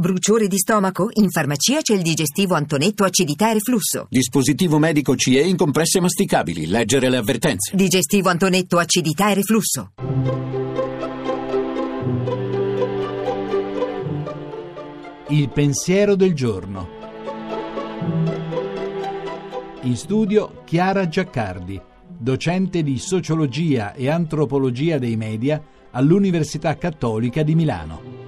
Bruciore di stomaco? In farmacia c'è il digestivo Antonetto acidità e reflusso. Dispositivo medico CE in compresse masticabili. Leggere le avvertenze. Digestivo Antonetto acidità e reflusso. Il pensiero del giorno. In studio Chiara Giaccardi, docente di sociologia e antropologia dei media all'Università Cattolica di Milano.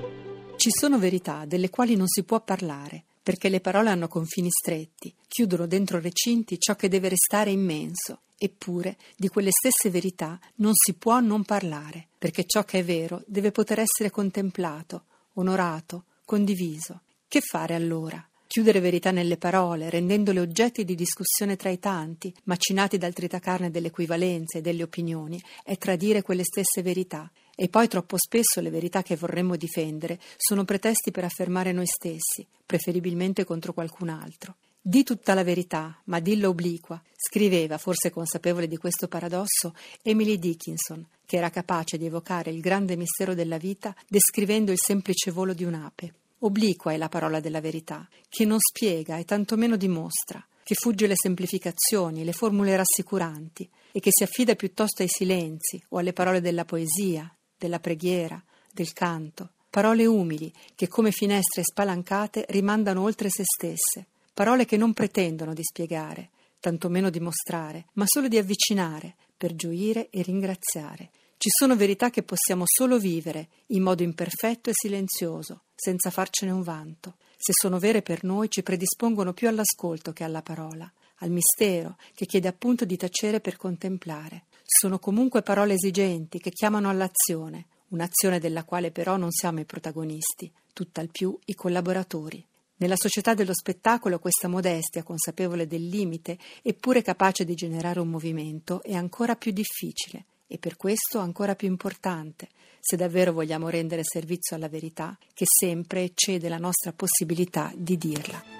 Ci sono verità delle quali non si può parlare, perché le parole hanno confini stretti, chiudono dentro recinti ciò che deve restare immenso. Eppure di quelle stesse verità non si può non parlare, perché ciò che è vero deve poter essere contemplato, onorato, condiviso. Che fare allora? Chiudere verità nelle parole, rendendole oggetti di discussione tra i tanti, macinati dal tritacarne delle equivalenze e delle opinioni, è tradire quelle stesse verità e poi troppo spesso le verità che vorremmo difendere sono pretesti per affermare noi stessi, preferibilmente contro qualcun altro. Di tutta la verità, ma dillo obliqua, scriveva, forse consapevole di questo paradosso, Emily Dickinson, che era capace di evocare il grande mistero della vita descrivendo il semplice volo di un'ape. Obliqua è la parola della verità, che non spiega e tantomeno dimostra, che fugge le semplificazioni, le formule rassicuranti e che si affida piuttosto ai silenzi o alle parole della poesia, della preghiera, del canto, parole umili che come finestre spalancate rimandano oltre se stesse, parole che non pretendono di spiegare, tantomeno di mostrare, ma solo di avvicinare per gioire e ringraziare. Ci sono verità che possiamo solo vivere in modo imperfetto e silenzioso, senza farcene un vanto. Se sono vere per noi ci predispongono più all'ascolto che alla parola, al mistero che chiede appunto di tacere per contemplare. Sono comunque parole esigenti che chiamano all'azione, un'azione della quale però non siamo i protagonisti, tutt'al più i collaboratori. Nella società dello spettacolo questa modestia, consapevole del limite, eppure capace di generare un movimento, è ancora più difficile e per questo ancora più importante, se davvero vogliamo rendere servizio alla verità che sempre eccede la nostra possibilità di dirla.